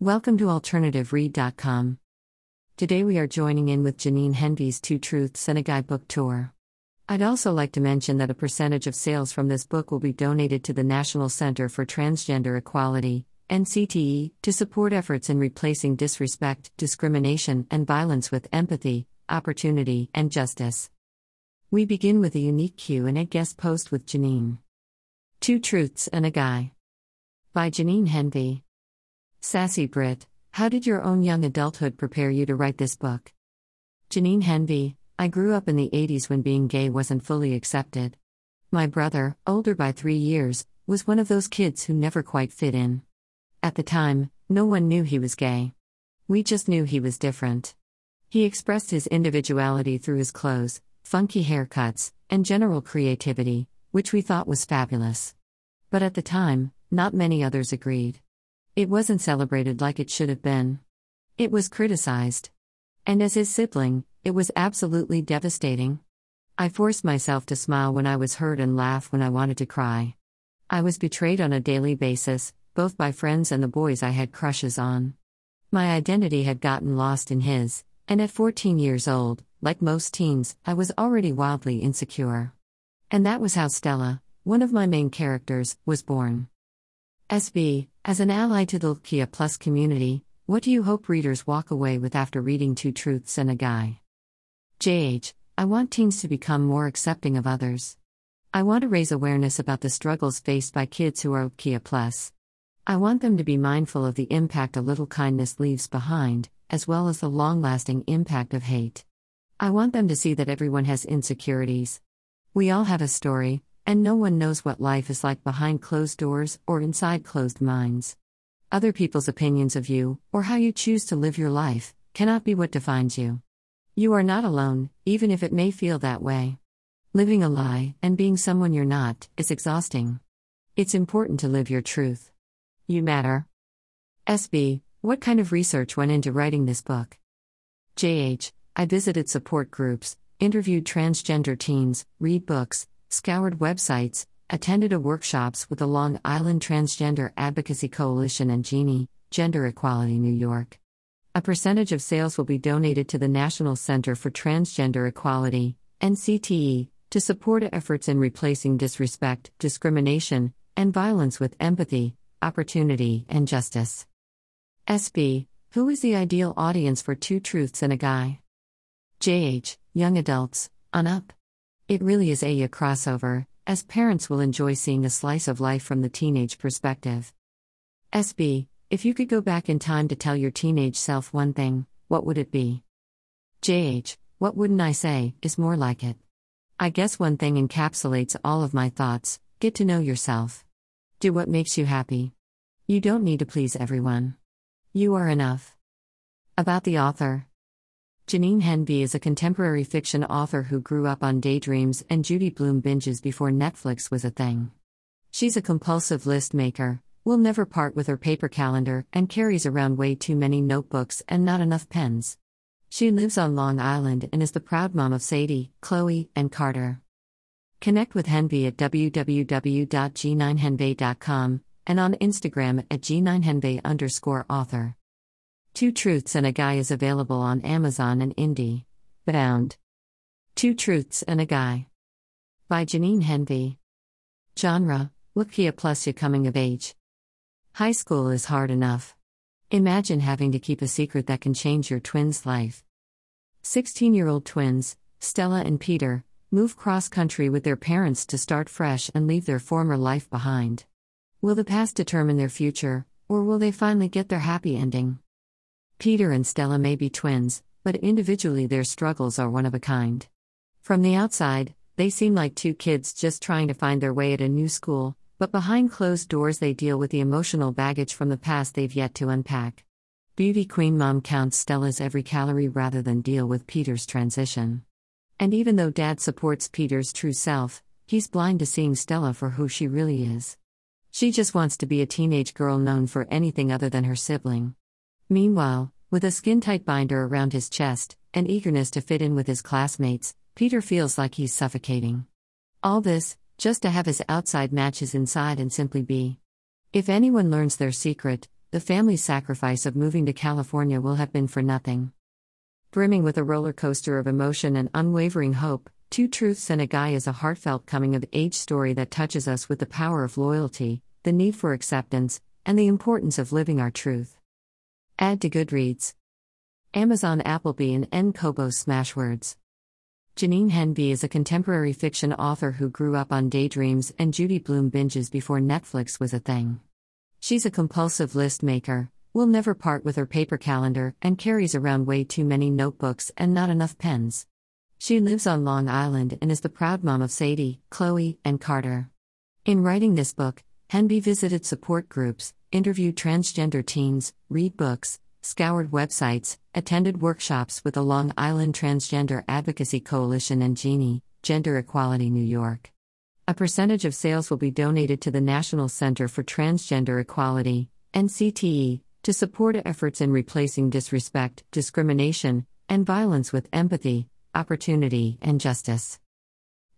Welcome to AlternativeRead.com. Today we are joining in with Janine Henvey's Two Truths and a Guy book tour. I'd also like to mention that a percentage of sales from this book will be donated to the National Center for Transgender Equality, NCTE, to support efforts in replacing disrespect, discrimination, and violence with empathy, opportunity, and justice. We begin with a unique Q&A guest post with Janine. Two Truths and a Guy. By Janine Henvey. Sassy Brit, how did your own young adulthood prepare you to write this book? Janine Henvey, I grew up in the 80s when being gay wasn't fully accepted. My brother, older by three years, was one of those kids who never quite fit in. At the time, no one knew he was gay. We just knew he was different. He expressed his individuality through his clothes, funky haircuts, and general creativity, which we thought was fabulous. But at the time, not many others agreed. It wasn't celebrated like it should have been. It was criticized. And as his sibling, it was absolutely devastating. I forced myself to smile when I was hurt and laugh when I wanted to cry. I was betrayed on a daily basis, both by friends and the boys I had crushes on. My identity had gotten lost in his, and at 14 years old, like most teens, I was already wildly insecure. And that was how Stella, one of my main characters, was born. SB, as an ally to the LGBTQ Plus community, what do you hope readers walk away with after reading Two Truths and a Guy? JH, I want teens to become more accepting of others. I want to raise awareness about the struggles faced by kids who are LGBTQ Plus. I want them to be mindful of the impact a little kindness leaves behind, as well as the long lasting impact of hate. I want them to see that everyone has insecurities. We all have a story, and no one knows what life is like behind closed doors or inside closed minds. Other people's opinions of you, or how you choose to live your life, cannot be what defines you. You are not alone, even if it may feel that way. Living a lie, and being someone you're not, is exhausting. It's important to live your truth. You matter. SB, what kind of research went into writing this book? JH, I visited support groups, interviewed transgender teens, read books, scoured websites, attended a workshops with the Long Island Transgender Advocacy Coalition and Genie, Gender Equality New York. A percentage of sales will be donated to the National Center for Transgender Equality, NCTE, to support efforts in replacing disrespect, discrimination, and violence with empathy, opportunity, and justice. SB, who is the ideal audience for Two Truths and a Guy? JH, young adults, on up. It really is a, crossover, as parents will enjoy seeing a slice of life from the teenage perspective. SB, if you could go back in time to tell your teenage self one thing, what would it be? JH, what wouldn't I say, is more like it. I guess one thing encapsulates all of my thoughts get to know yourself. Do what makes you happy. You don't need to please everyone. You are enough. About the author Janine Henby is a contemporary fiction author who grew up on daydreams and Judy Blume binges before Netflix was a thing. She's a compulsive list maker, will never part with her paper calendar, and carries around way too many notebooks and not enough pens. She lives on Long Island and is the proud mom of Sadie, Chloe, and Carter. Connect with Henby at www.g9henby.com and on Instagram at g9henvey underscore author. Two Truths and a Guy is available on Amazon and Indie. Bound. Two Truths and a Guy. By Janine Henvey. Genre LGBTQ plus you coming of age. High school is hard enough. Imagine having to keep a secret that can change your twins' life. 16 year old twins, Stella and Peter, move cross country with their parents to start fresh and leave their former life behind. Will the past determine their future, or will they finally get their happy ending? Peter and Stella may be twins, but individually their struggles are one of a kind. From the outside, they seem like two kids just trying to find their way at a new school, but behind closed doors they deal with the emotional baggage from the past they've yet to unpack. Beauty Queen Mom counts Stella's every calorie rather than deal with Peter's transition. And even though Dad supports Peter's true self, he's blind to seeing Stella for who she really is. She just wants to be a teenage girl known for anything other than her sibling. Meanwhile, with a skin tight binder around his chest, and eagerness to fit in with his classmates, Peter feels like he's suffocating. All this, just to have his outside match his inside and simply be. If anyone learns their secret, the family's sacrifice of moving to California will have been for nothing. Brimming with a roller coaster of emotion and unwavering hope, Two Truths and a Guy is a heartfelt coming of age story that touches us with the power of loyalty, the need for acceptance, and the importance of living our truth. Add to Goodreads. Amazon Apple B&N. Kobo Smashwords. Janine Henby is a contemporary fiction author who grew up on daydreams and Judy Blume binges before Netflix was a thing. She's a compulsive list maker, will never part with her paper calendar, and carries around way too many notebooks and not enough pens. She lives on Long Island and is the proud mom of Sadie, Chloe, and Carter. In writing this book, Henby visited support groups, interviewed transgender teens, read books, scoured websites, attended workshops with the Long Island Transgender Advocacy Coalition and Genie, Gender Equality New York. A percentage of sales will be donated to the National Center for Transgender Equality, NCTE, to support efforts in replacing disrespect, discrimination, and violence with empathy, opportunity, and justice.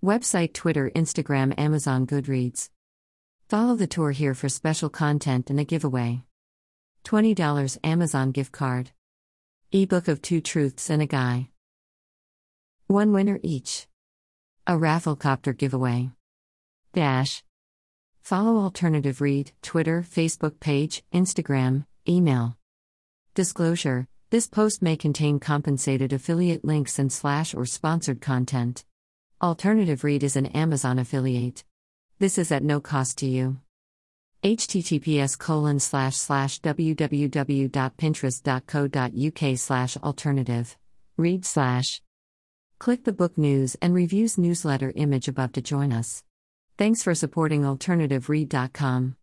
Website Twitter, Instagram, Amazon, Goodreads. Follow the tour here for special content and a giveaway. $20 Amazon gift card. Ebook of Two Truths and a Guy. One winner each. A Rafflecopter giveaway. Dash. Follow Alternative Read, Twitter, Facebook page, Instagram, email. Disclosure This post may contain compensated affiliate links and slash or sponsored content. Alternative Read is an Amazon affiliate. This is at no cost to you. Https colon slash slash www.pinterest.co.uk slash alternative. Read slash. Click the book news and reviews newsletter image above to join us. Thanks for supporting alternativeread.com